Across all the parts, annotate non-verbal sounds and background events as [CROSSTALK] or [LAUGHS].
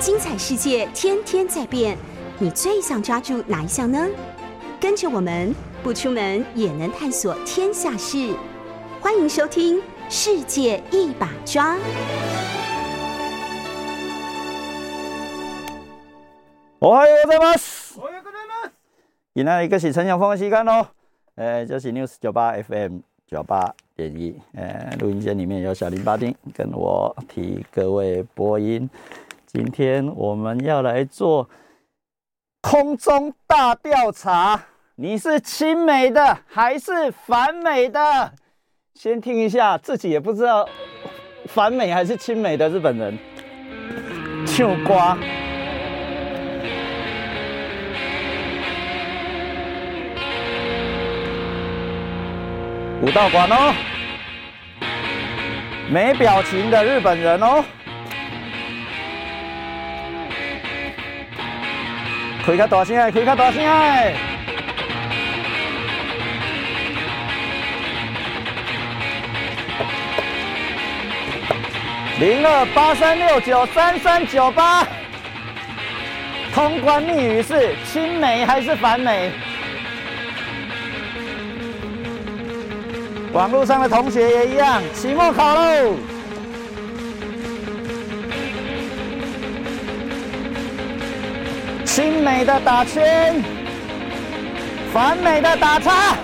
精彩世界天天在变，你最想抓住哪一项呢？跟着我们不出门也能探索天下事，欢迎收听《世界一把抓》。おはようございます。おはようございます。今仔日个是陈小峰的时间咯，呃，这是 News 九八 FM 九八点一，呃，录音间里面有小林巴丁跟我替各位播音。 今天我们要来做空中大调查，你是亲美的还是反美的？先听一下，自己也不知道反美还是亲美的日本人，唱瓜。武道馆哦，没表情的日本人哦，开较大声哎，开较大声哎！零二八三六九三三九八，通关密语是亲美还是反美？网络上的同学也一样，期末考喽！亲美的打圈，反美的打叉。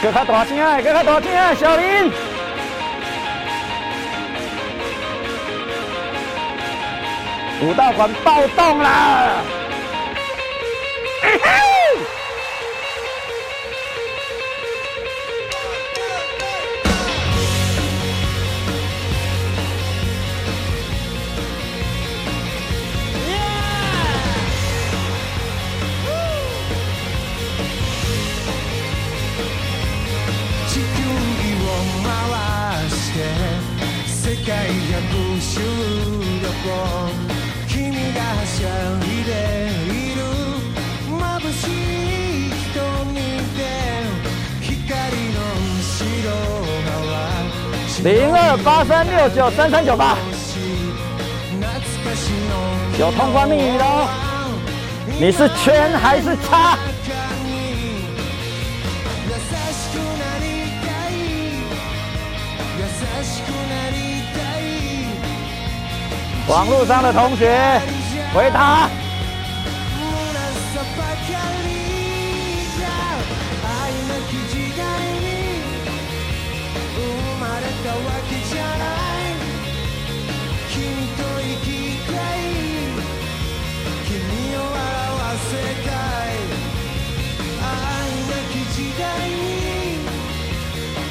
搁较大声诶，搁较大声诶，小林！武道馆暴动啦！零二八三六九三三九八，懐かしの有通关密语的哦。你是圈还是叉？中に優しくなりたい優しくなりたい网络上的同学回答。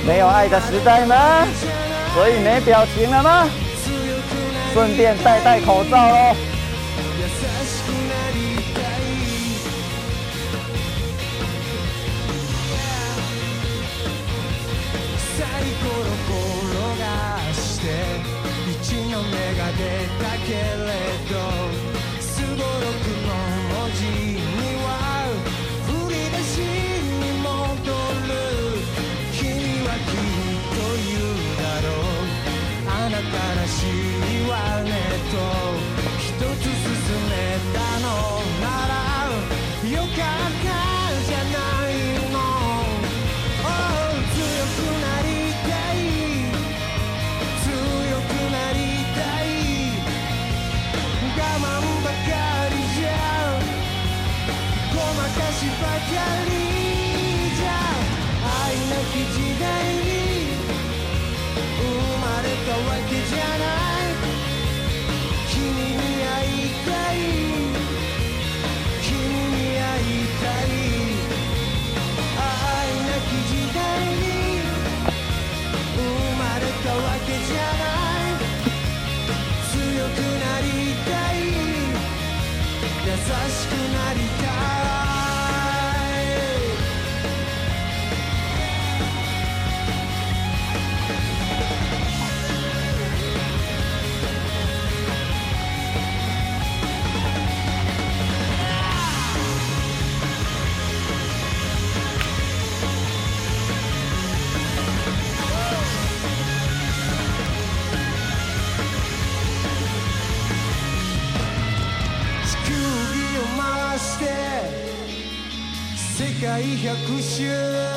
没有爱的时代吗？所以没表情了吗？強くなり顺便戴戴口罩喽。 这里。大百種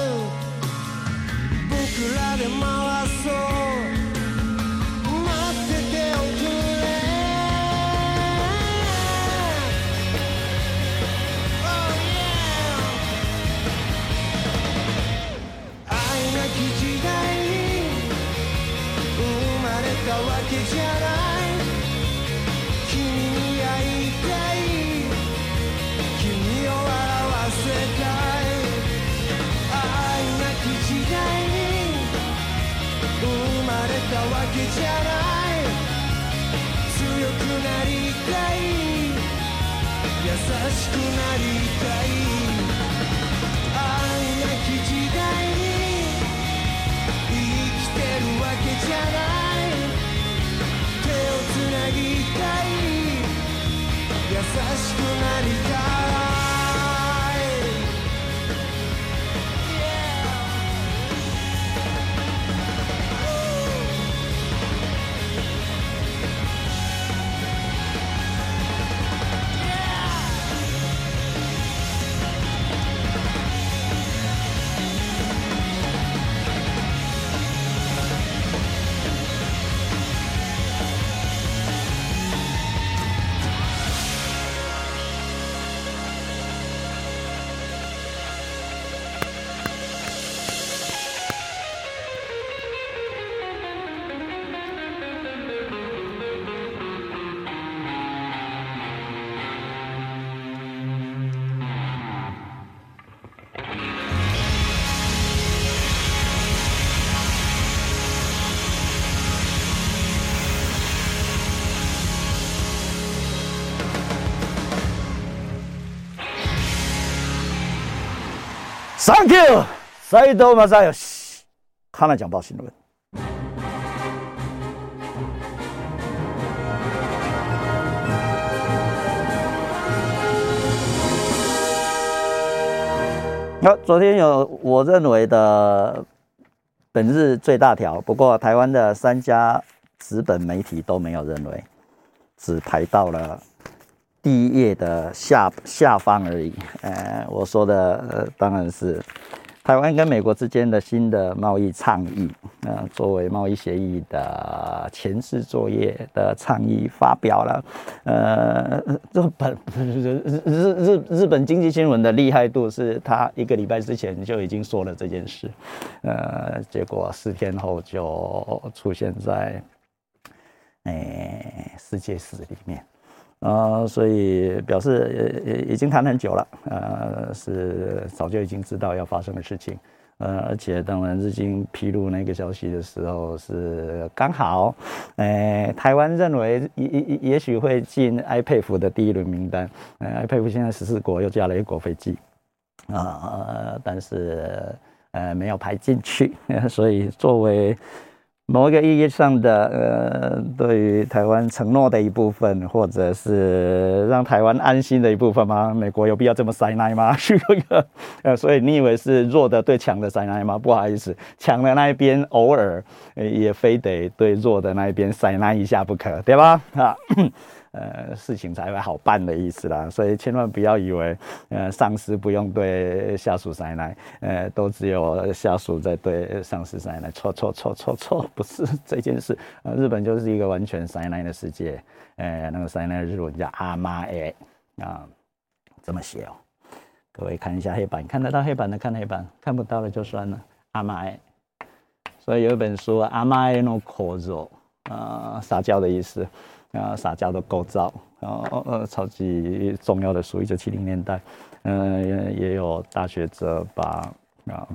Thank you，塞多马萨有看了讲报新闻。那昨天有我认为的本日最大条，不过台湾的三家纸本媒体都没有认为，只排到了第一页的下下方而已。呃，我说的呃当然是台湾跟美国之间的新的贸易倡议，呃，作为贸易协议的前置作业的倡议发表了。呃，日本日日日日本经济新闻的厉害度是，他一个礼拜之前就已经说了这件事，呃，结果四天后就出现在诶、世界史里面。呃，所以表示也也已经谈很久了，呃，是早就已经知道要发生的事情，呃，而且当然日经披露那个消息的时候是刚好，呃，台湾认为也也也许会进 IPF 的第一轮名单，呃，IPF 现在十四国又加了一国飞机，啊、但是呃没有排进去，[LAUGHS] 所以作为某一个意义上的呃，对于台湾承诺的一部分，或者是让台湾安心的一部分吗？美国有必要这么塞奶吗？[LAUGHS] 是这个呃，所以你以为是弱的对强的塞奶吗？不好意思，强的那一边偶尔也非得对弱的那一边塞奶一下不可，对吧？啊。呃，事情才会好办的意思啦，所以千万不要以为，呃，上司不用对下属塞奶，呃，都只有下属在对上司塞奶，错错错错错，不是这件事。呃，日本就是一个完全塞奶的世界，呃，那个塞奶日文叫阿妈诶啊，这么写哦。各位看一下黑板，看得到黑板的看黑板，看不到的就算了。阿妈诶，所以有一本书《阿妈诶 no kozo》，啊，撒娇的意思。啊，撒娇的构造，然后呃，超级重要的书，一九七零年代，嗯、也有大学者把啊，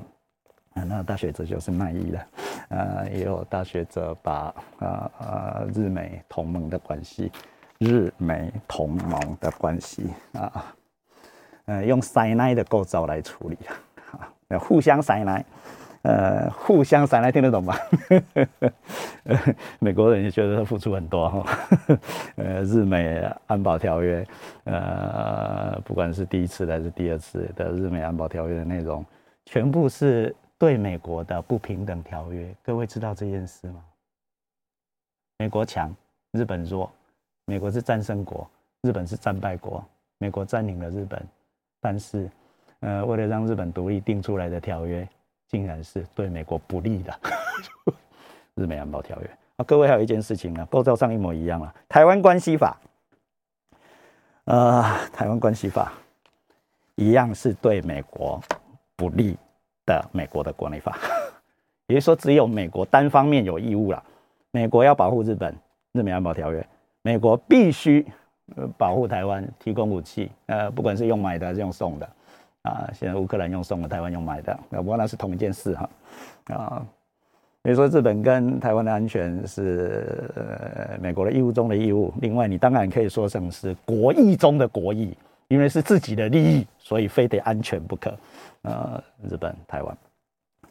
啊，那大学者就是卖艺的，呃，也有大学者把啊啊日美同盟的关系，日美同盟的关系啊，呃，用塞奶的构造来处理啊，呃互相塞奶。呃，互相塞奶听得懂吗？[LAUGHS] 美国人也觉得付出很多哈。[LAUGHS] 呃，日美安保条约，呃，不管是第一次还是第二次的日美安保条约的内容，全部是对美国的不平等条约。各位知道这件事吗？美国强，日本弱；美国是战胜国，日本是战败国。美国占领了日本，但是呃，为了让日本独立定出来的条约，竟然是对美国不利的 [LAUGHS] 日美安保条约啊！各位还有一件事情呢，构造上一模一样了，《台湾关系法》呃，《台湾关系法》一样是对美国不利的美国的国内法，[LAUGHS] 也就是说，只有美国单方面有义务了，美国要保护日本，《日美安保条约》，美国必须保护台湾，提供武器，呃，不管是用买的还是用送的。啊，现在乌克兰用送的，台湾用买的，那不过那是同一件事哈。啊，比如说日本跟台湾的安全是呃美国的义务中的义务，另外你当然可以说成是国义中的国义，因为是自己的利益，所以非得安全不可。呃，日本、台湾、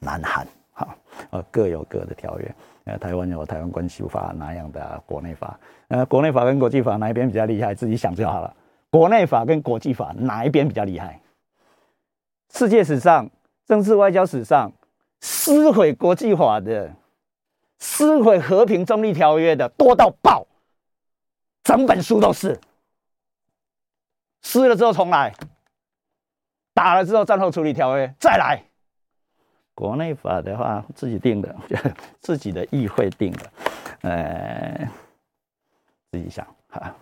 南韩，哈，呃，各有各的条约。呃，台湾有台湾关系法那样的国内法，呃，国内法跟国际法哪一边比较厉害，自己想就好了。国内法跟国际法哪一边比较厉害？世界史上、政治外交史上，撕毁国际法的、撕毁和平中立条约的多到爆，整本书都是。撕了之后重来，打了之后战后处理条约再来。国内法的话自己定的，[LAUGHS] 自己的议会定的，呃，自己想哈。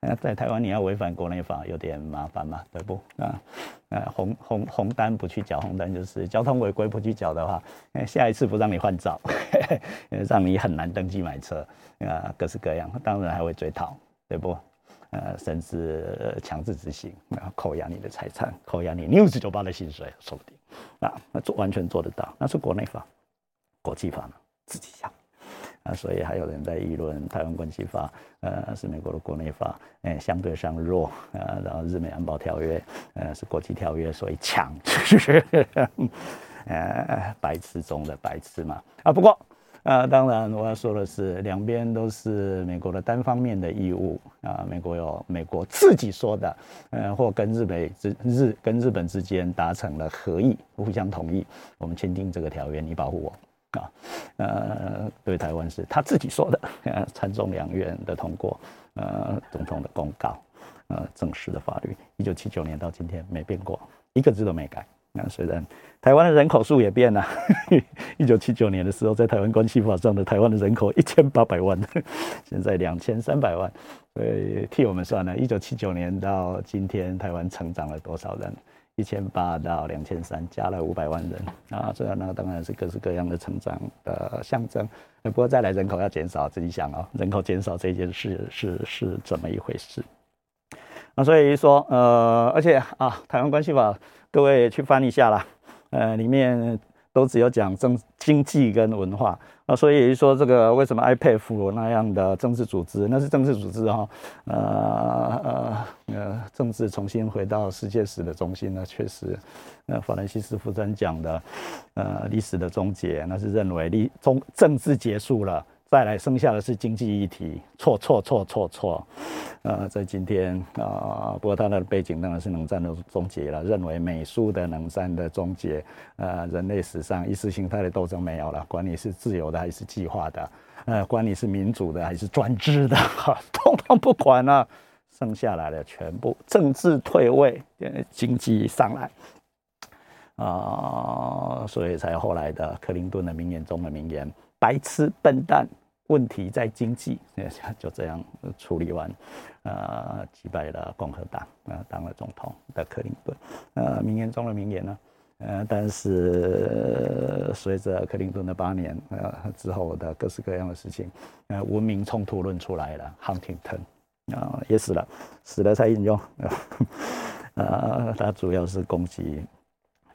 那在台湾你要违反国内法有点麻烦嘛，对不？啊，呃，红红红单不去缴红单就是交通违规不去缴的话，下一次不让你换照，[LAUGHS] 让你很难登记买车啊，各式各样，当然还会追讨，对不？呃，甚至强制执行，然后，扣押你的财产，扣押你六十九八的薪水，说不定，啊，那做完全做得到，那是国内法，国际法呢，自己想。啊，所以还有人在议论台湾关系法，呃，是美国的国内法，哎，相对上弱，呃，然后日美安保条约，呃，是国际条约，所以强，[LAUGHS] 呃，白痴中的白痴嘛。啊，不过，呃，当然我要说的是，两边都是美国的单方面的义务啊，美国有美国自己说的，呃，或跟日美之日跟日本之间达成了合议，互相同意，我们签订这个条约，你保护我。啊，呃，对台湾是他自己说的，呃，参众两院的通过，呃，总统的公告，呃，正式的法律，一九七九年到今天没变过，一个字都没改。那虽然台湾的人口数也变了，[LAUGHS] 一九七九年的时候，在台湾关系法上的台湾的人口一千八百万，现在两千三百万，所以替我们算了，一九七九年到今天，台湾成长了多少人？一千八到两千三，加了五百万人啊！所以那当然是各式各样的成长的象征。不过再来人口要减少，自己想哦，人口减少这件事是是怎么一回事？那所以说，呃，而且啊，台湾关系法，各位去翻一下啦，呃，里面。都只有讲政经济跟文化啊，所以说这个为什么 IPF 那样的政治组织，那是政治组织哈，呃呃呃，政治重新回到世界史的中心呢？确实，那法兰西斯福珍讲的，呃，历史的终结，那是认为历中政治结束了。再来剩下的是经济议题，错错错错错，呃，在今天啊，不过它的背景当然是冷战的终结了，认为美苏的冷战的终结，呃，人类史上意识形态的斗争没有了，管你是自由的还是计划的，呃，管你是民主的还是专制的，哈，统统不管了，剩下来的全部政治退位，经济上来，啊，所以才后来的克林顿的名言中的名言。白痴笨蛋，问题在经济，[LAUGHS] 就这样处理完，呃，击败了共和党，呃，当了总统的克林顿，呃，名言中的名言呢，呃，但是随着克林顿的八年，呃，之后的各式各样的事情，呃，文明冲突论出来了，亨廷顿啊也死了，死了才引用，[LAUGHS] 呃，他主要是攻击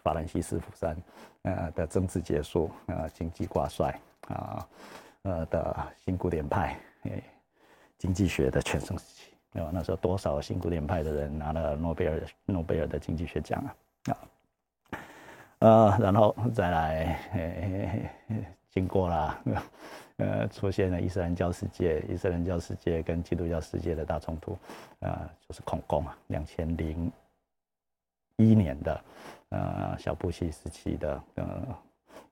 法兰西斯福山，呃的政治结束，呃，经济挂帅。啊，呃的新古典派，诶，经济学的全盛时期，对吧？那时候多少新古典派的人拿了诺贝尔诺贝尔的经济学奖啊？啊，呃，然后再来，诶，经过了，呃，出现了伊斯兰教世界，伊斯兰教世界跟基督教世界的大冲突，啊，就是恐攻啊，两千零一年的，呃，小布希时期的，呃。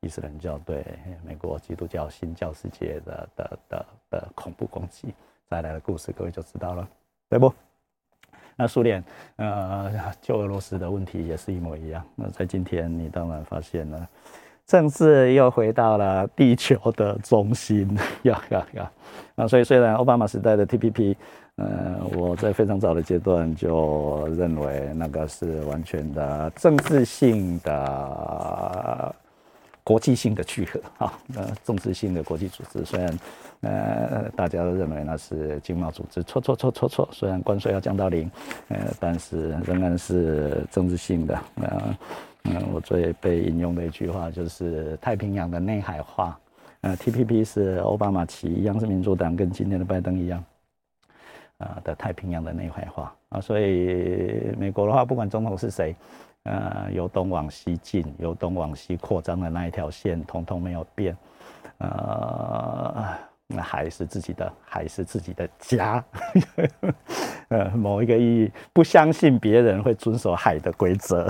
伊斯兰教对美国基督教新教世界的的的的恐怖攻击带来的故事，各位就知道了，对不？那苏联呃，就俄罗斯的问题也是一模一样。那在今天，你当然发现了，政治又回到了地球的中心，呀 [LAUGHS] 呀呀！啊，所以虽然奥巴马时代的 TPP，呃，我在非常早的阶段就认为那个是完全的政治性的。国际性的聚合 [LAUGHS] 啊，呃，政治性的国际组织，虽然呃大家都认为那是经贸组织，错错错错错。虽然关税要降到零，呃，但是仍然是政治性的。呃，嗯，我最被引用的一句话就是太平洋的内海化。呃，TPP 是奥巴马旗，一样是民主党跟今天的拜登一样，啊的太平洋的内海化啊。所以美国的话，不管总统是谁。呃，由东往西进，由东往西扩张的那一条线，通通没有变。呃，那还是自己的，还是自己的家。[LAUGHS] 呃，某一个意义，不相信别人会遵守海的规则。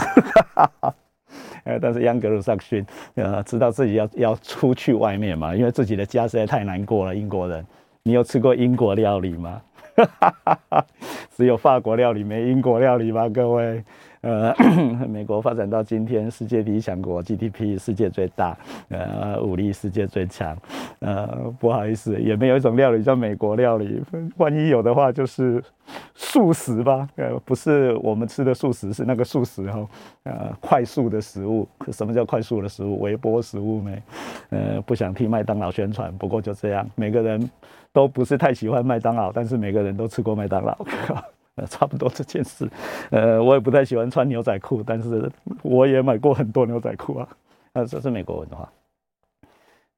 [LAUGHS] 呃，但是央格鲁萨克逊，呃，知道自己要要出去外面嘛，因为自己的家实在太难过了。英国人，你有吃过英国料理吗？[LAUGHS] 只有法国料理，没英国料理吗？各位？呃，[COUGHS] 美国发展到今天，世界第一强国，GDP 世界最大，呃，武力世界最强，呃，不好意思，也没有一种料理叫美国料理，万一有的话，就是素食吧，呃，不是我们吃的素食，是那个素食哈，呃，快速的食物，什么叫快速的食物？微波食物没？呃，不想替麦当劳宣传，不过就这样，每个人都不是太喜欢麦当劳，但是每个人都吃过麦当劳。[LAUGHS] [LAUGHS] 差不多这件事，呃，我也不太喜欢穿牛仔裤，但是我也买过很多牛仔裤啊。啊，这是美国文化，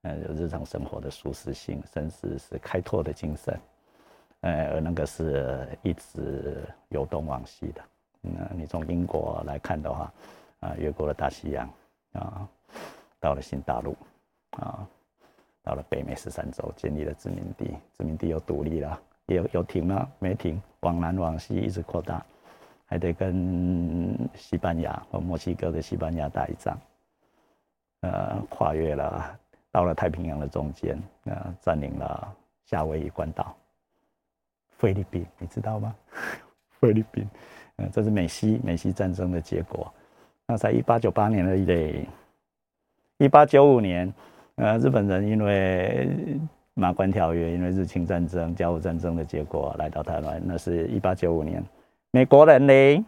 呃，日常生活的舒适性，甚至是开拓的精神，呃，而那个是一直由东往西的。那你从英国来看的话，啊，越过了大西洋，啊，到了新大陆，啊，到了北美十三州，建立了殖民地，殖民地又独立了。有有停吗？没停，往南往西一直扩大，还得跟西班牙和墨西哥的西班牙打一仗，呃，跨越了，到了太平洋的中间，呃，占领了夏威夷关岛，菲律宾，你知道吗？[LAUGHS] 菲律宾，呃，这是美西美西战争的结果。那在一八九八年的一一八九五年，呃，日本人因为。马关条约因为日清战争、甲午战争的结果来到台湾，那是一八九五年。美国人呢？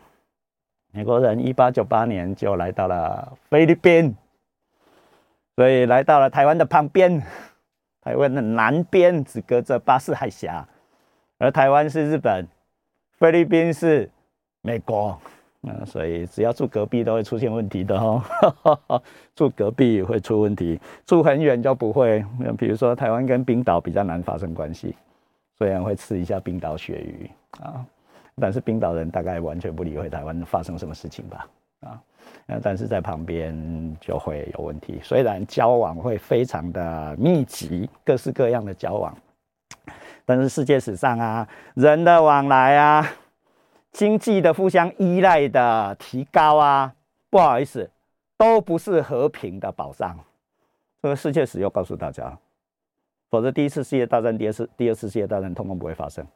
美国人一八九八年就来到了菲律宾，所以来到了台湾的旁边，台湾的南边只隔着巴士海峡，而台湾是日本，菲律宾是美国。嗯，所以只要住隔壁都会出现问题的哦，[LAUGHS] 住隔壁会出问题，住很远就不会。比如说台湾跟冰岛比较难发生关系，虽然会吃一下冰岛鳕鱼啊，但是冰岛人大概完全不理会台湾发生什么事情吧啊，但是在旁边就会有问题。虽然交往会非常的密集，各式各样的交往，但是世界史上啊，人的往来啊。经济的互相依赖的提高啊，不好意思，都不是和平的保障。这个世界史又告诉大家，否则第一次世界大战、第二次、第二次世界大战通通不会发生。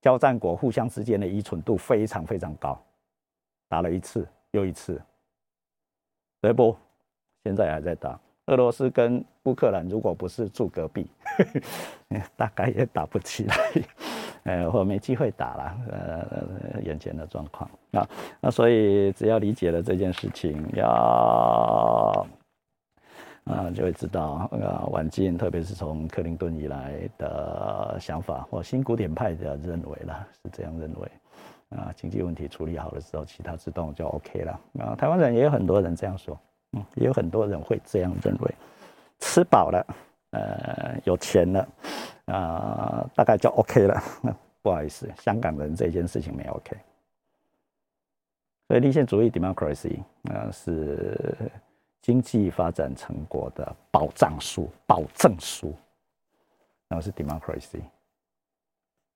交战国互相之间的依存度非常非常高，打了一次又一次，对不？现在还在打。俄罗斯跟乌克兰如果不是住隔壁，[LAUGHS] 大概也打不起来。呃，或没机会打了，呃，眼前的状况啊，那所以只要理解了这件事情，要啊，就会知道啊，晚近特别是从克林顿以来的想法，或新古典派的认为了，是这样认为啊，经济问题处理好了之后，其他自动就 OK 了啊。台湾人也有很多人这样说，嗯，也有很多人会这样认为，吃饱了，呃，有钱了。啊，大概就 OK 了。[LAUGHS] 不好意思，香港人这件事情没 OK。所以立宪主义 （democracy） 啊，是经济发展成果的保障书、保证书。那是 democracy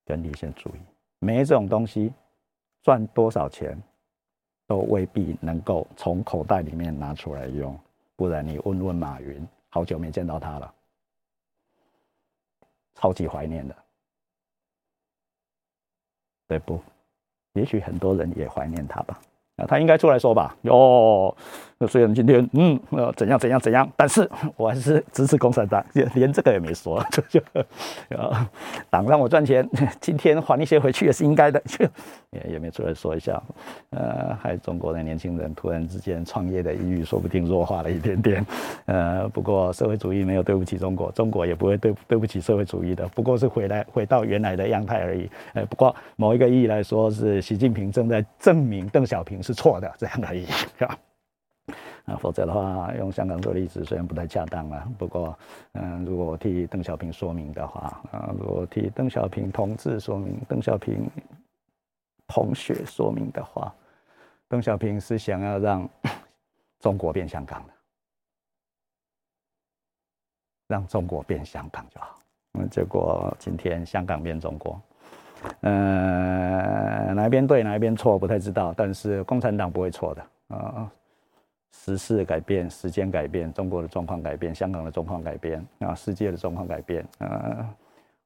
跟立宪主义，没这种东西，赚多少钱都未必能够从口袋里面拿出来用。不然你问问马云，好久没见到他了。超级怀念的，对不？也许很多人也怀念他吧。那，他应该出来说吧？哟哟，虽然今天嗯呃怎样怎样怎样，但是我还是支持共产党，连这个也没说，[LAUGHS] 就就啊，党让我赚钱，今天还一些回去也是应该的，[LAUGHS] 就也也没出来说一下。呃，还中国的年轻人突然之间创业的意欲说不定弱化了一点点。呃，不过社会主义没有对不起中国，中国也不会对对不起社会主义的，不过是回来回到原来的样态而已。呃，不过某一个意义来说，是习近平正在证明邓小平。是错的，这样而已，是吧？啊，否则的话，用香港做例子虽然不太恰当了，不过，嗯，如果我替邓小平说明的话，啊，如果替邓小平同志说明，邓小平同学说明的话，邓小平是想要让 [COUGHS] 中国变香港的，让中国变香港就好。嗯，结果今天香港变中国。呃，哪一边对，哪一边错，不太知道。但是共产党不会错的啊！时事改变，时间改变，中国的状况改变，香港的状况改变啊，世界的状况改变。呃，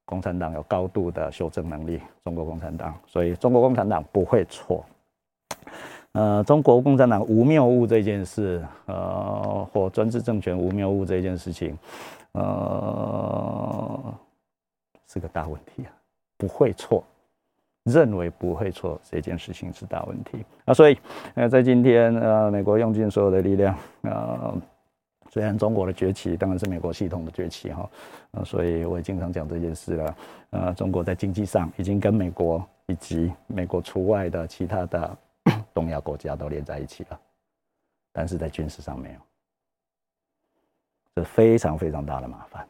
共产党有高度的修正能力，中国共产党，所以中国共产党不会错。呃，中国共产党无谬误这件事，呃，或专制政权无谬误这件事情，呃，是个大问题啊。不会错，认为不会错这件事情是大问题啊，所以呃，在今天呃，美国用尽所有的力量啊，虽然中国的崛起当然是美国系统的崛起哈，啊，所以我也经常讲这件事了，呃，中国在经济上已经跟美国以及美国除外的其他的东亚国家都连在一起了，但是在军事上没有，这非常非常大的麻烦，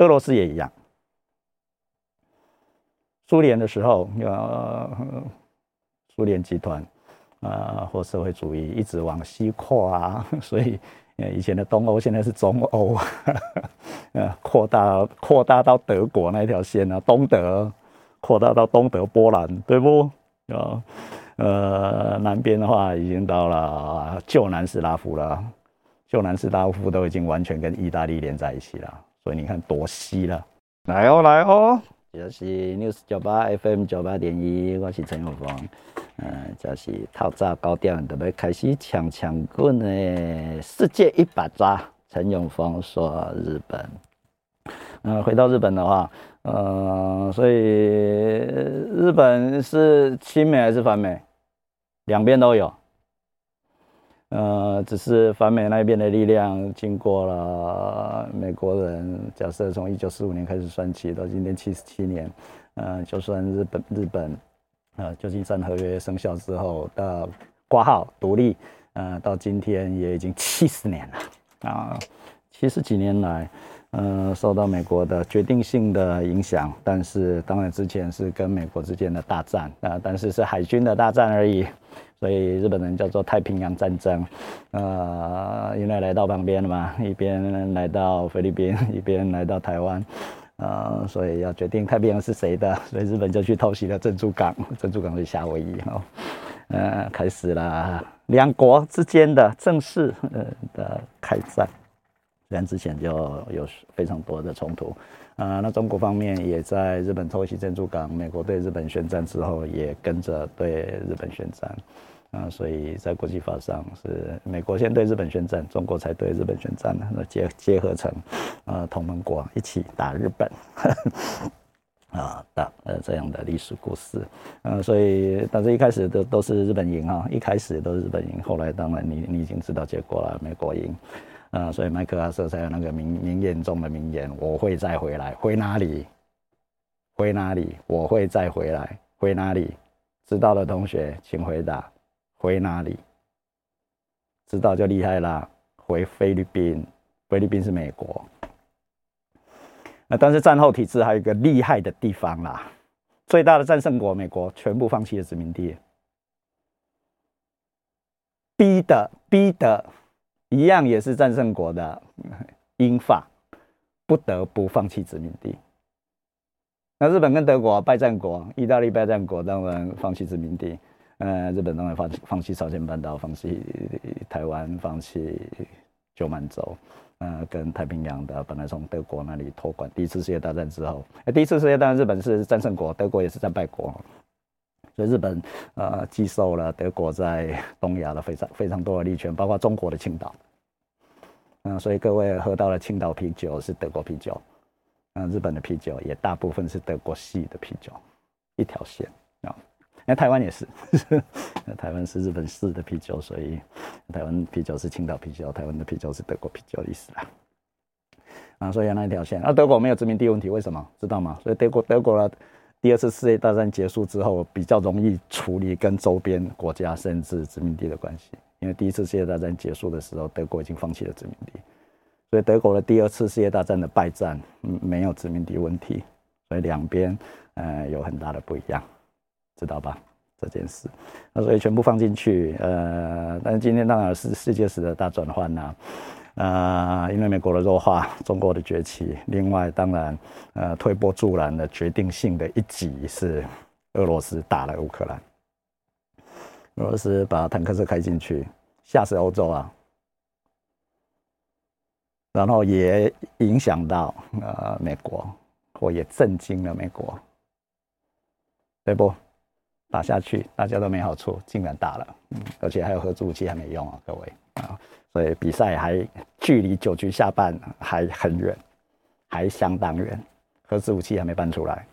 俄罗斯也一样。苏联的时候，呃，苏联集团啊，或社会主义一直往西扩啊，[LAUGHS] 所以以前的东欧现在是中欧，呃，[LAUGHS] 扩大扩大到德国那条线啊，东德扩大到东德波兰，对不？啊，呃，南边的话已经到了旧南斯拉夫了，旧南斯拉夫都已经完全跟意大利连在一起了，所以你看多西了，来哦，来哦。就是 news 九八 FM 九八点一，我是陈永峰。嗯，就是透早九点就要开始抢抢棍的世界一把抓。陈永峰说日本。嗯，回到日本的话，呃，所以日本是亲美还是反美？两边都有。呃，只是反美那边的力量，经过了美国人，假设从一九四五年开始算起，到今天七十七年，呃，就算日本日本，呃，旧金山合约生效之后到挂号独立，呃，到今天也已经七十年了啊，七十几年来，呃，受到美国的决定性的影响，但是当然之前是跟美国之间的大战啊，但是是海军的大战而已。所以日本人叫做太平洋战争，呃，因为来到旁边了嘛，一边来到菲律宾，[LAUGHS] 一边来到台湾，呃，所以要决定太平洋是谁的，所以日本就去偷袭了珍珠港，珍珠港是夏威夷哈，呃，开始了两国之间的正式的开战，虽然之前就有非常多的冲突，啊，那中国方面也在日本偷袭珍珠港，美国对日本宣战之后，也跟着对日本宣战。啊，所以在国际法上是美国先对日本宣战，中国才对日本宣战的，那结结合成，呃，同盟国一起打日本，[LAUGHS] 啊，打呃这样的历史故事，呃，所以但是一开始都都是日本赢啊，一开始都是日本赢，后来当然你你已经知道结果了，美国赢，啊，所以麦克阿瑟才有那个名名言中的名言，我会再回来，回哪里？回哪里？我会再回来，回哪里？知道的同学请回答。回哪里？知道就厉害啦。回菲律宾，菲律宾是美国。那但是战后体制还有一个厉害的地方啦，最大的战胜国美国全部放弃了殖民地，逼的逼的，一样也是战胜国的英法不得不放弃殖民地。那日本跟德国败战国，意大利败战国当然放弃殖民地。呃，日本当然放放弃朝鲜半岛，放弃台湾，放弃旧满洲，呃，跟太平洋的本来从德国那里托管。第一次世界大战之后，第一次世界大战日本是战胜国，德国也是战败国。所以日本呃寄售了德国在东亚的非常非常多的利权，包括中国的青岛。嗯，所以各位喝到了青岛啤酒是德国啤酒，嗯，日本的啤酒也大部分是德国系的啤酒，一条线。那台湾也是，[LAUGHS] 台湾是日本式的啤酒，所以台湾啤酒是青岛啤酒，台湾的啤酒是德国啤酒的意思啦。啊，所以那一条线，那德国没有殖民地问题，为什么？知道吗？所以德国德国的第二次世界大战结束之后，比较容易处理跟周边国家甚至殖民地的关系，因为第一次世界大战结束的时候，德国已经放弃了殖民地，所以德国的第二次世界大战的败战，嗯，没有殖民地问题，所以两边呃有很大的不一样，知道吧？这件事，那所以全部放进去，呃，但是今天当然是世界史的大转换呐。呃，因为美国的弱化，中国的崛起，另外当然，呃，推波助澜的决定性的一击是俄罗斯打了乌克兰，俄罗斯把坦克车开进去，吓死欧洲啊，然后也影响到呃美国，或也震惊了美国，对不？打下去大家都没好处，竟然打了，嗯，而且还有核武器还没用啊，各位啊。所以比赛还距离九局下半还很远，还相当远，核子武器还没搬出来，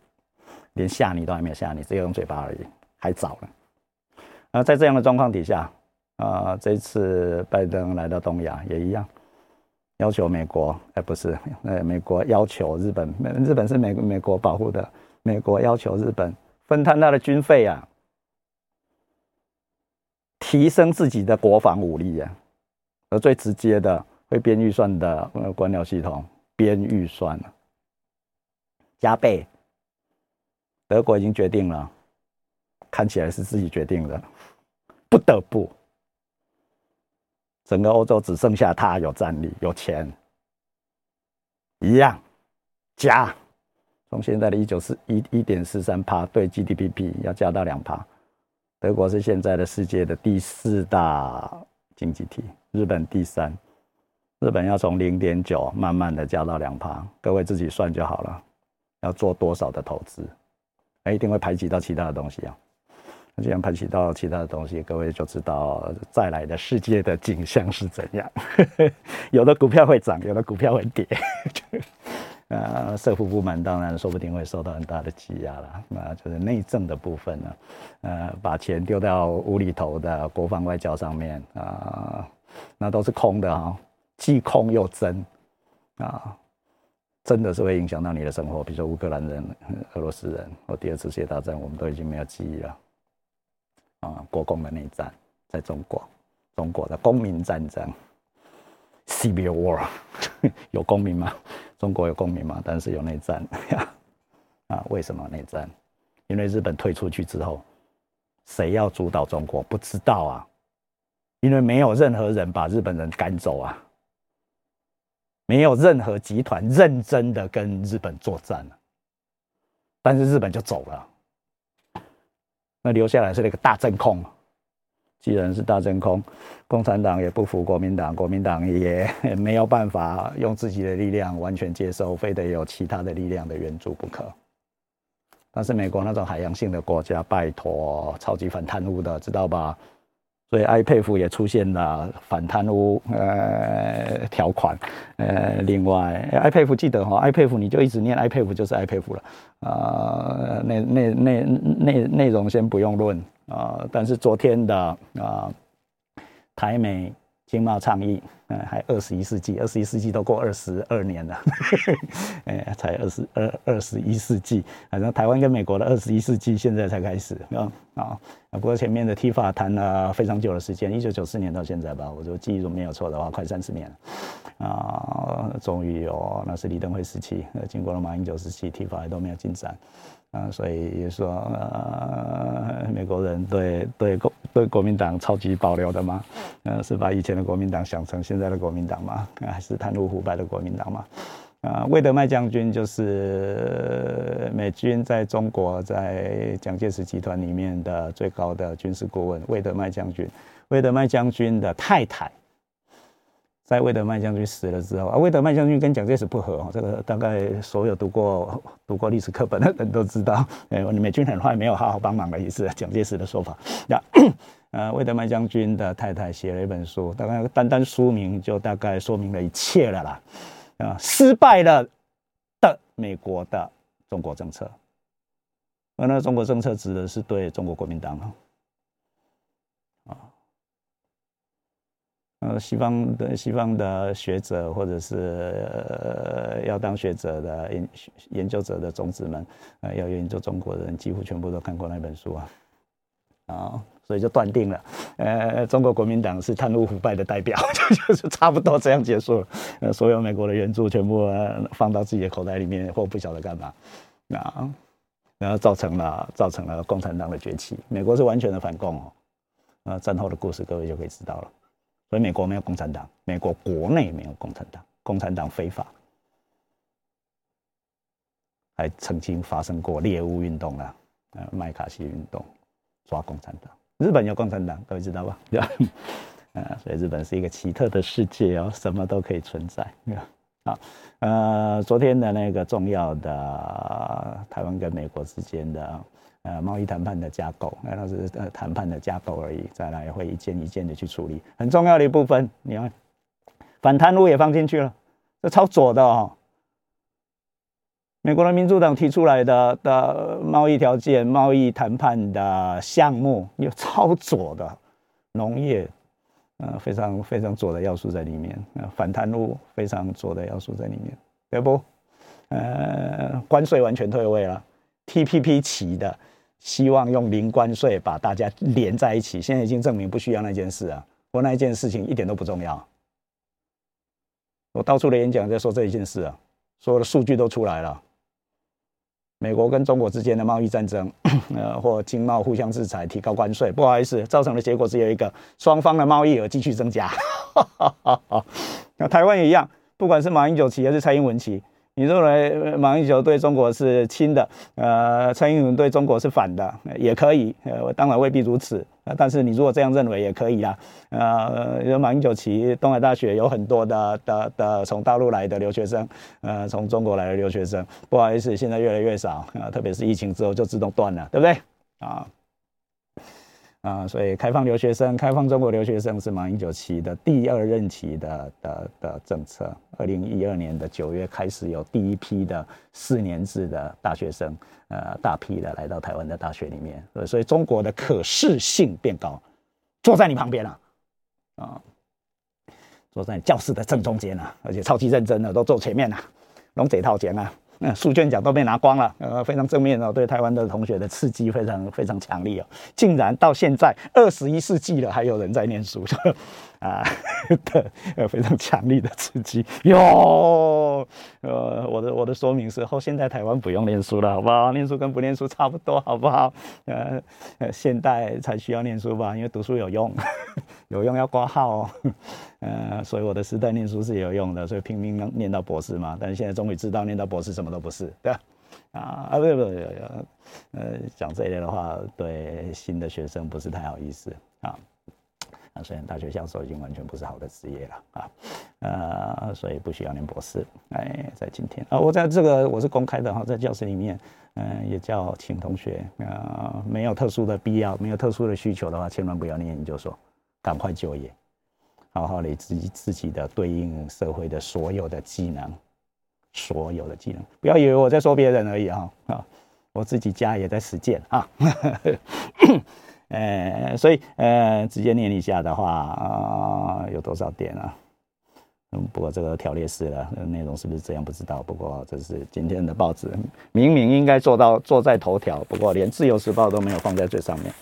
连吓你都还没有吓你，只有用嘴巴而已，还早了。那在这样的状况底下，啊，这次拜登来到东亚也一样，要求美国，哎，不是，呃，美国要求日本，日本是美美国保护的，美国要求日本分摊他的军费啊，提升自己的国防武力啊。而最直接的会编预算的官僚系统编预算，加倍。德国已经决定了，看起来是自己决定的，不得不。整个欧洲只剩下他有战力、有钱，一样加，从现在的一九四一一点四三帕对 GDP 要加到两帕。德国是现在的世界的第四大经济体。日本第三，日本要从零点九慢慢的加到两趴，各位自己算就好了。要做多少的投资，那一定会排挤到其他的东西啊。那既然排挤到其他的东西，各位就知道再来的世界的景象是怎样。[LAUGHS] 有的股票会涨，有的股票会跌。呃，社福部门当然说不定会受到很大的挤压了。那就是内政的部分呢，呃，把钱丢到无厘头的国防外交上面啊。那都是空的啊，既空又真啊，真的是会影响到你的生活。比如说乌克兰人、俄罗斯人，或第二次世界大战，我们都已经没有记忆了啊。国共的内战，在中国，中国的公民战争，Civil War，[LAUGHS] 有公民吗？中国有公民吗？但是有内战呀。[LAUGHS] 啊，为什么内战？因为日本退出去之后，谁要主导中国？不知道啊。因为没有任何人把日本人赶走啊，没有任何集团认真的跟日本作战但是日本就走了，那留下来是那个大真空。既然是大真空，共产党也不服国民党，国民党也没有办法用自己的力量完全接收，非得有其他的力量的援助不可。但是美国那种海洋性的国家，拜托，超级反贪污的，知道吧？所以 IPF 也出现了反贪污呃条款，呃，另外 IPF 记得哈，IPF 你就一直念 IPF 就是 IPF 了啊，内内内内内容先不用论啊，但是昨天的啊台美。经贸倡议，嗯，还二十一世纪，二十一世纪都过二十二年了，[LAUGHS] 哎，才二十二二十一世纪，反正台湾跟美国的二十一世纪现在才开始，啊啊，不过前面的 T 法谈了非常久的时间，一九九四年到现在吧，我就记忆如没有错的话，快三十年了，啊，终于有，那是李登辉时期，呃，经过了马英九时期，T 法还都没有进展。啊，所以也说，呃，美国人对对国对国民党超级保留的吗？呃，是把以前的国民党想成现在的国民党吗？还是贪污腐败的国民党吗？啊，魏德迈将军就是美军在中国在蒋介石集团里面的最高的军事顾问。魏德迈将军，魏德迈将军的太太在魏德迈将军死了之后啊，魏德迈将军跟蒋介石不和，这个大概所有读过读过历史课本的人都知道。哎，美军很坏，没有好好帮忙的意思，蒋介石的说法。那呃，魏德迈将军的太太写了一本书，大概单单书名就大概说明了一切了啦。啊，失败了的美国的中国政策，而那中国政策指的是对中国国民党啊。呃，西方的西方的学者或者是呃要当学者的研研究者的种子们，呃，要研究中国人，几乎全部都看过那本书啊，啊，所以就断定了，呃，中国国民党是贪污腐败的代表，[LAUGHS] 就就是差不多这样结束了。呃，所有美国的援助全部放到自己的口袋里面，或不晓得干嘛，啊，然后造成了造成了共产党的崛起。美国是完全的反共哦，啊，战后的故事各位就可以知道了。所以美国没有共产党，美国国内没有共产党，共产党非法，还曾经发生过猎物运动啊，呃，麦卡锡运动，抓共产党。日本有共产党，各位知道吧？啊，所以日本是一个奇特的世界哦，什么都可以存在。啊，呃，昨天的那个重要的台湾跟美国之间的。呃，贸易谈判的架构，那是呃谈判的架构而已。再来会一件一件的去处理，很重要的一部分。你看，反贪污也放进去了，这超左的哦。美国的民主党提出来的的贸易条件、贸易谈判的项目，有超左的农业，呃，非常非常左的要素在里面。呃，反贪污非常左的要素在里面，对不？呃，关税完全退位了，TPP 起的。希望用零关税把大家连在一起，现在已经证明不需要那件事啊！我那一件事情一点都不重要。我到处的演讲在说这一件事啊，所有的数据都出来了。美国跟中国之间的贸易战争，[COUGHS] 呃，或经贸互相制裁、提高关税，不好意思，造成的结果只有一个：双方的贸易额继续增加。[LAUGHS] 那台湾也一样，不管是马英九期还是蔡英文期。你认为马英九对中国是亲的，呃，蔡英文对中国是反的，也可以，呃，当然未必如此，但是你如果这样认为也可以啊，呃，马英九其东海大学有很多的的的从大陆来的留学生，呃，从中国来的留学生，不好意思，现在越来越少，啊，特别是疫情之后就自动断了，对不对？啊。啊，所以开放留学生，开放中国留学生是马英九期的第二任期的的的政策。二零一二年的九月开始有第一批的四年制的大学生，呃，大批的来到台湾的大学里面，所以中国的可视性变高，坐在你旁边了，啊，坐在教室的正中间了，而且超级认真的都坐前面了，龙贼套前啊。那书卷奖都被拿光了，呃，非常正面哦，对台湾的同学的刺激非常非常强烈哦，竟然到现在二十一世纪了，还有人在念书，[LAUGHS] 啊，[LAUGHS] 的呃非常强力的刺激哟，呃，我的我的说明是后现在台湾不用念书了，好不好？念书跟不念书差不多，好不好？呃呃，现代才需要念书吧，因为读书有用，[LAUGHS] 有用要挂号哦。呃，所以我的时代念书是有用的，所以拼命念到博士嘛。但是现在终于知道，念到博士什么都不是，对吧？啊啊，不不不，呃，讲这一类的话，对新的学生不是太好意思啊。啊，虽然大学教授已经完全不是好的职业了啊，呃，所以不需要念博士。哎，在今天啊，我在这个我是公开的哈，在教室里面，嗯，也叫请同学啊，没有特殊的必要，没有特殊的需求的话，千万不要念研究所，赶快就业。好好的自己自己的对应社会的所有的技能，所有的技能，不要以为我在说别人而已哈啊，我自己家也在实践啊，[LAUGHS] 呃，所以呃，直接念一下的话啊，有多少点啊？嗯，不过这个条列式了，内容是不是这样不知道。不过这是今天的报纸，明明应该做到坐在头条，不过连自由时报都没有放在最上面，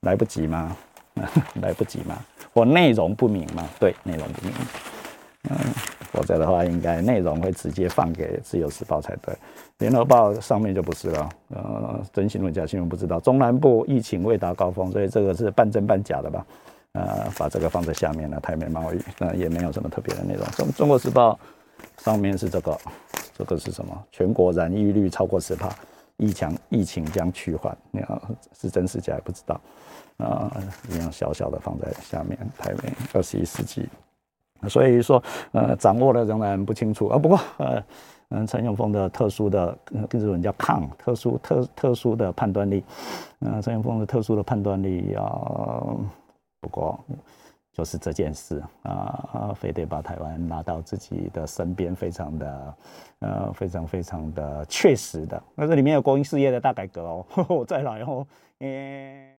来不及吗？[LAUGHS] 来不及吗？我内容不明嘛？对，内容不明。嗯，否则的话，应该内容会直接放给自由时报才对。联合报上面就不是了。呃，真新闻假新闻不知道。中南部疫情未达高峰，所以这个是半真半假的吧？呃，把这个放在下面了。台美贸易，那也没有什么特别的内容。中中国时报上面是这个，这个是什么？全国染疫率超过十帕，疫情疫情将趋缓。你看是真是假也不知道。啊，一样小小的放在下面。台美二十一世纪所以说，呃，掌握的仍然不清楚啊。不过，呃，嗯，陈永峰的特殊的，跟日文叫抗特殊特特殊的判断力，嗯，陈永峰的特殊的判断力要，不过就是这件事啊，非得把台湾拉到自己的身边，非常的，呃，非常非常的确实的。那这里面有国营事业的大改革哦，[LAUGHS] 我再来哦，嗯。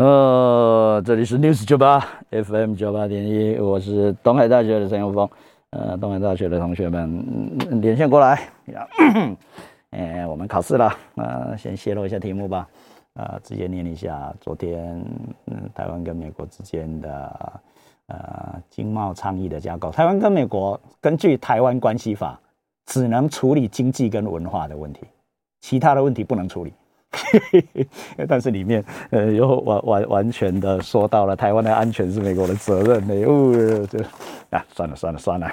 呃，这里是 News 九八 FM 九八点一，我是东海大学的陈永峰。呃，东海大学的同学们连线过来。[COUGHS] 哎，我们考试了，呃，先泄露一下题目吧。呃，直接念一下昨天嗯台湾跟美国之间的呃经贸倡议的架构。台湾跟美国根据《台湾关系法》，只能处理经济跟文化的问题，其他的问题不能处理。[LAUGHS] 但是里面呃又完完完全的说到了台湾的安全是美国的责任呢，哦，这啊算了算了算了，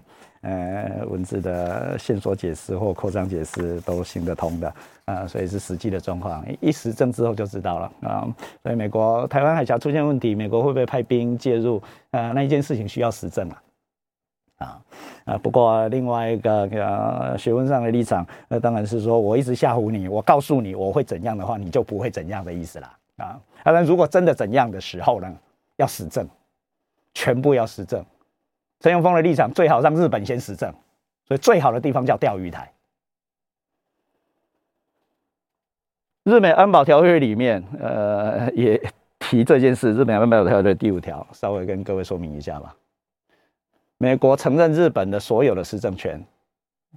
[COUGHS] 呃文字的线索解释或扩张解释都行得通的啊，所以是实际的状况，一时证之后就知道了啊，所以美国台湾海峡出现问题，美国会不会派兵介入啊？那一件事情需要实证啊。啊，啊，不过另外一个呃学问上的立场，那当然是说我一直吓唬你，我告诉你我会怎样的话，你就不会怎样的意思啦。啊，当然如果真的怎样的时候呢，要实证，全部要实证。陈永峰的立场最好让日本先实证，所以最好的地方叫钓鱼台。日美安保条约里面，呃，也提这件事。日美安保条约第五条，稍微跟各位说明一下吧。美国承认日本的所有的施政权，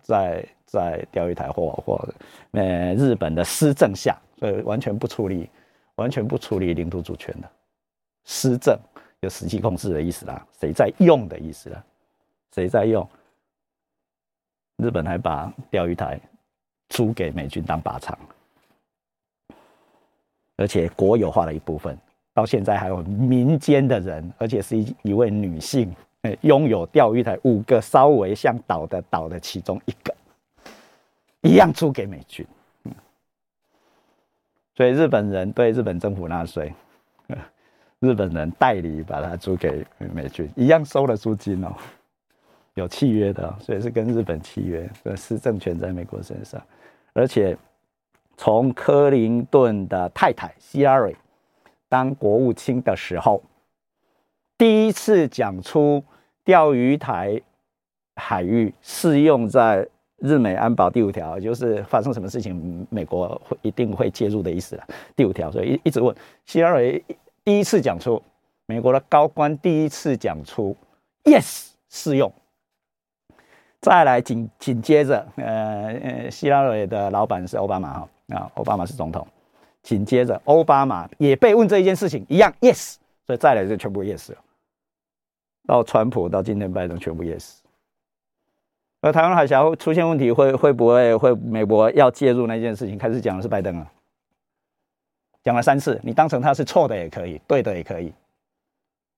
在在钓鱼台或或呃日本的施政下，所以完全不处理，完全不处理领土主权的施政，有实际控制的意思啦，谁在用的意思啦，谁在用？日本还把钓鱼台租给美军当靶场，而且国有化的一部分，到现在还有民间的人，而且是一一位女性。拥有钓鱼台五个稍微像岛的岛的其中一个，一样租给美军。所以日本人对日本政府纳税，[LAUGHS] 日本人代理把它租给美军，一样收了租金哦，有契约的，所以是跟日本契约，是政权在美国身上。而且从克林顿的太太希拉蕊当国务卿的时候。第一次讲出钓鱼台海域适用在日美安保第五条，就是发生什么事情，美国会一定会介入的意思了。第五条，所以一一直问希拉蕊第一次讲出，美国的高官第一次讲出 yes 适用。再来紧紧接着，呃呃，希拉蕊的老板是奥巴马哈啊，奥巴马是总统，紧接着奥巴马也被问这一件事情，一样 yes，所以再来就全部 yes 了。到川普到今天拜登全部 yes，而台湾海峡出现问题会会不会会美国要介入那件事情？开始讲的是拜登啊，讲了三次，你当成他是错的也可以，对的也可以。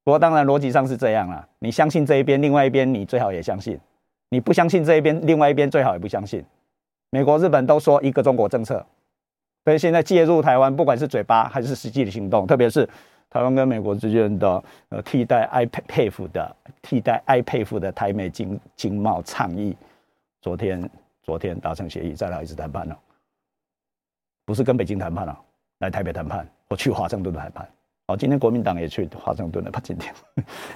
不过当然逻辑上是这样啊，你相信这一边，另外一边你最好也相信；你不相信这一边，另外一边最好也不相信。美国、日本都说一个中国政策，所以现在介入台湾，不管是嘴巴还是实际的行动，特别是。台湾跟美国之间的呃替代 IPF 的替代 IPF 的台美经经贸倡议，昨天昨天达成协议，再来一次谈判了，不是跟北京谈判了，来台北谈判，我去华盛顿谈判。好，今天国民党也去华盛顿了，吧？今天，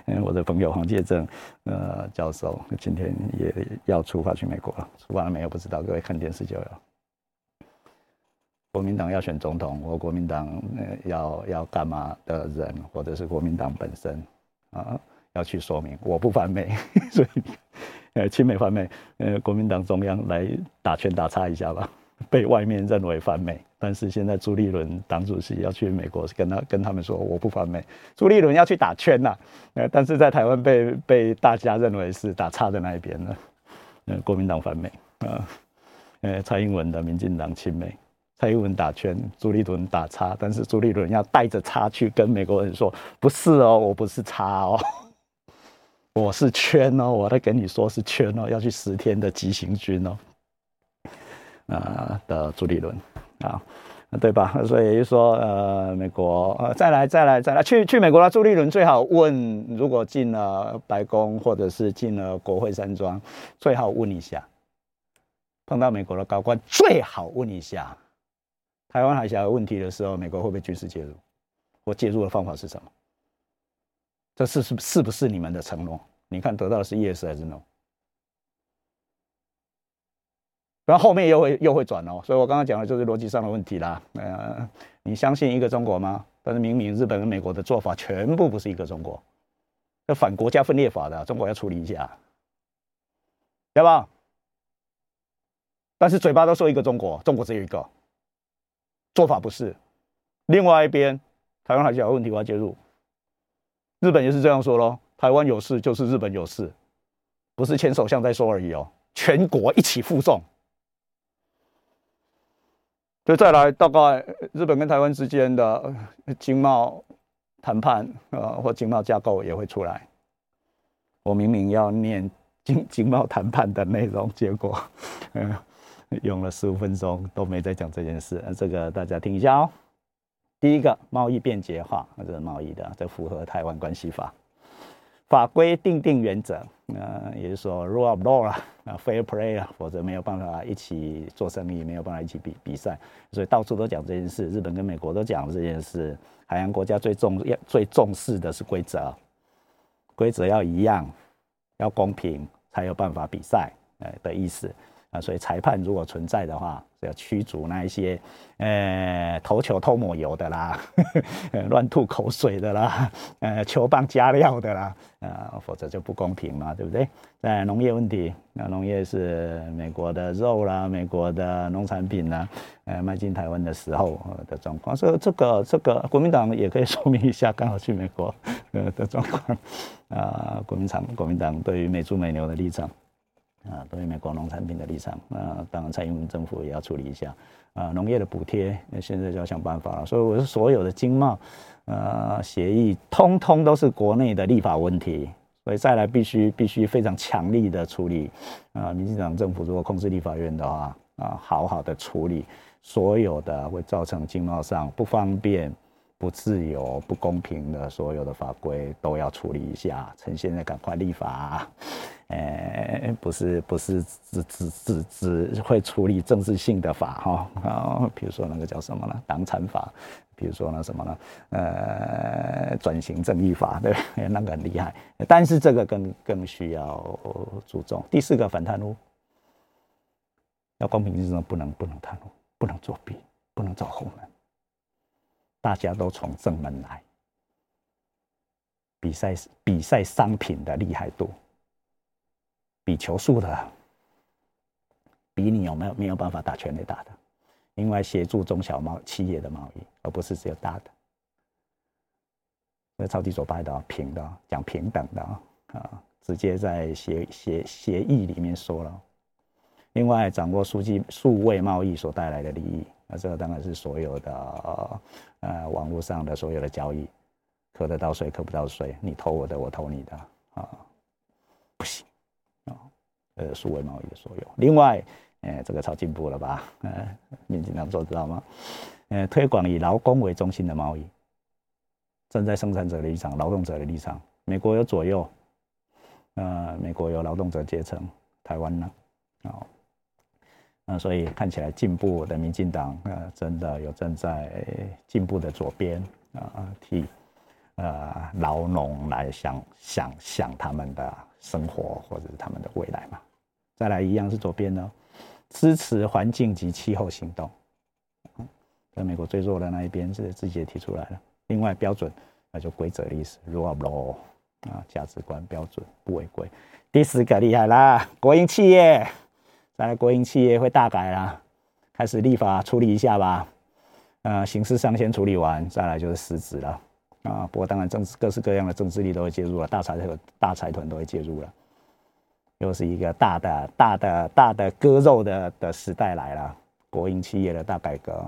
嗯，[LAUGHS] 我的朋友黄介正呃教授今天也要出发去美国了，出发了没有？不知道，各位看电视就有。国民党要选总统，或国民党要要干嘛的人，或者是国民党本身啊，要去说明。我不反美，[LAUGHS] 所以呃亲美反美，呃国民党中央来打拳打叉一下吧，[LAUGHS] 被外面认为反美，但是现在朱立伦党主席要去美国，跟他跟他们说我不反美，朱立伦要去打圈呐，呃但是在台湾被被大家认为是打叉的那一边呢，呃国民党反美啊，呃蔡英文的民进党亲美。蔡英文打圈，朱立伦打叉，但是朱立伦要带着叉去跟美国人说：“不是哦，我不是叉哦，我是圈哦，我在跟你说是圈哦，要去十天的急行军哦。”啊的朱立伦啊，对吧？所以就说，呃，美国呃，再来再来再来去去美国的朱立伦最好问，如果进了白宫或者是进了国会山庄，最好问一下，碰到美国的高官最好问一下，台湾海峡问题的时候，美国会不会军事介入？我介入的方法是什么？这是是是不是你们的承诺？你看得到的是 yes 还是 no？然后后面又会又会转哦，所以我刚刚讲的就是逻辑上的问题啦。呃，你相信一个中国吗？但是明明日本跟美国的做法全部不是一个中国，这反国家分裂法的，中国要处理一下，对吧？但是嘴巴都说一个中国，中国只有一个，做法不是。另外一边，台湾海峡问题，我要介入。日本也是这样说喽，台湾有事就是日本有事，不是前首相在说而已哦，全国一起负重。就再来，大概日本跟台湾之间的经贸谈判，呃，或经贸架构也会出来。我明明要念经经贸谈判的内容，结果，嗯，用了十五分钟都没在讲这件事。这个大家听一下哦。第一个，贸易便捷化，这是贸易的，这符合台湾关系法。法规定定原则，呃，也就是说 rule of law 啊，啊 fair play 啊，否则没有办法一起做生意，没有办法一起比比赛，所以到处都讲这件事。日本跟美国都讲这件事。海洋国家最重要、最重视的是规则，规则要一样，要公平，才有办法比赛，呃的意思。啊，所以裁判如果存在的话，是要驱逐那一些，呃，投球偷抹油的啦，[LAUGHS] 乱吐口水的啦，呃，球棒加料的啦，呃，否则就不公平嘛，对不对？在农业问题，那农业是美国的肉啦，美国的农产品啦，呃，卖进台湾的时候的状况，所以这个这个国民党也可以 [LAUGHS] 说明一下，刚好去美国呃的状况，啊，国民党国民党对于美猪美牛的立场。啊，对于美国农产品的立场，那当然蔡英文政府也要处理一下。啊，农业的补贴，那现在就要想办法了。所以我说，所有的经贸，呃，协议，通通都是国内的立法问题，所以再来必须必须非常强力的处理。啊，民进党政府如果控制立法院的话，啊，好好的处理所有的会造成经贸上不方便。不自由、不公平的所有的法规都要处理一下，趁现在赶快立法。[LAUGHS] 呃，不是不是只只只只会处理政治性的法哈啊，比如说那个叫什么呢？党产法，比如说那什么呢？呃，转型正义法，对，[LAUGHS] 那个很厉害。但是这个更更需要注重。第四个反贪污，要公平竞争，不能不能贪污，不能作弊，不能走后门。大家都从正门来，比赛比赛商品的厉害度，比球速的，比你有没有没有办法打全垒打的，因为协助中小贸企业的贸易，而不是只有大的。那超级左派的平的讲平等的啊，直接在协协协议里面说了。另外，掌握数据数位贸易所带来的利益。那这个当然是所有的呃网络上的所有的交易，扣得到税，扣不到税，你偷我的，我偷你的啊，不行啊，呃，数位贸易的所有。另外，呃，这个超进步了吧？呃，民进党做知道吗？呃，推广以劳工为中心的贸易，站在生产者的立场、劳动者的立场。美国有左右，呃，美国有劳动者阶层，台湾呢？啊。那所以看起来进步的民进党，呃，真的有站在进步的左边啊，替呃劳农来想想想他们的生活或者是他们的未来嘛。再来一样是左边呢，支持环境及气候行动，在美国最弱的那一边是自己也提出来了。另外标准那就规则的意思，rule of law 啊，价值观标准不违规。第四个厉害啦，国营企业。再来，国营企业会大改啦，开始立法处理一下吧。呃，形式上先处理完，再来就是实质了。啊，不过当然政治各式各样的政治力都会介入了，大财团、大财团都会介入了。又是一个大的、大的、大的割肉的的时代来了，国营企业的大改革。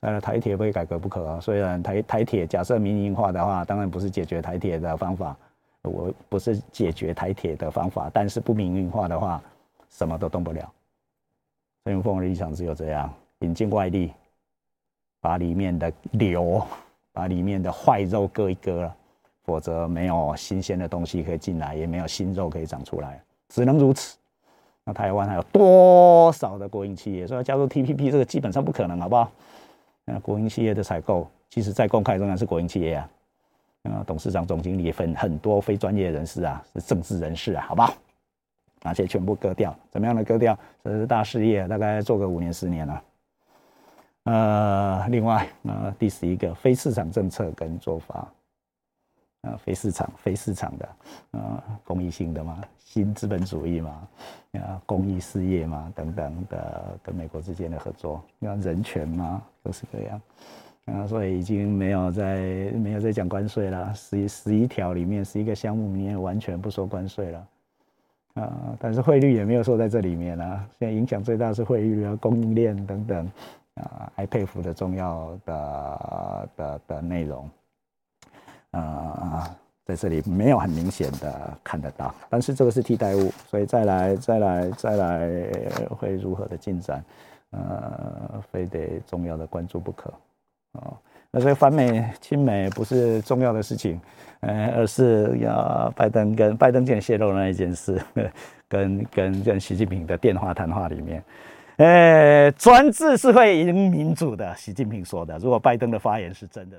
呃，台铁非改革不可啊。虽然台台铁假设民营化的话，当然不是解决台铁的方法，我不是解决台铁的方法，但是不民营化的话。什么都动不了。陈永峰的立场只有这样：引进外力，把里面的瘤、把里面的坏肉割一割了，否则没有新鲜的东西可以进来，也没有新肉可以长出来，只能如此。那台湾还有多少的国营企业？说要加入 TPP，这个基本上不可能，好不好？那国营企业的采购，其实在公开仍然是国营企业啊。啊，董事长、总经理分很多非专业人士啊，是政治人士啊，好不好？那些全部割掉，怎么样的割掉？这是大事业，大概做个五年、十年了。呃，另外，呃，第十一个非市场政策跟做法，呃，非市场、非市场的，呃，公益性的嘛，新资本主义嘛，啊，公益事业嘛，等等的，跟美国之间的合作，要人权嘛，各式各样，啊，所以已经没有在没有在讲关税了，十一十一条里面，十一个项目里面完全不收关税了，啊，但是汇率也没有说在这里面啊，现在影响最大是汇率啊，供应链等等。啊，i 佩服的重要的的的内容，呃，在这里没有很明显的看得到，但是这个是替代物，所以再来再来再来会如何的进展，呃，非得重要的关注不可，哦，那所以反美亲美不是重要的事情，呃，而是要拜登跟拜登竟然泄露那一件事，跟跟跟习近平的电话谈话里面。呃，专制是会赢民主的，习近平说的。如果拜登的发言是真的。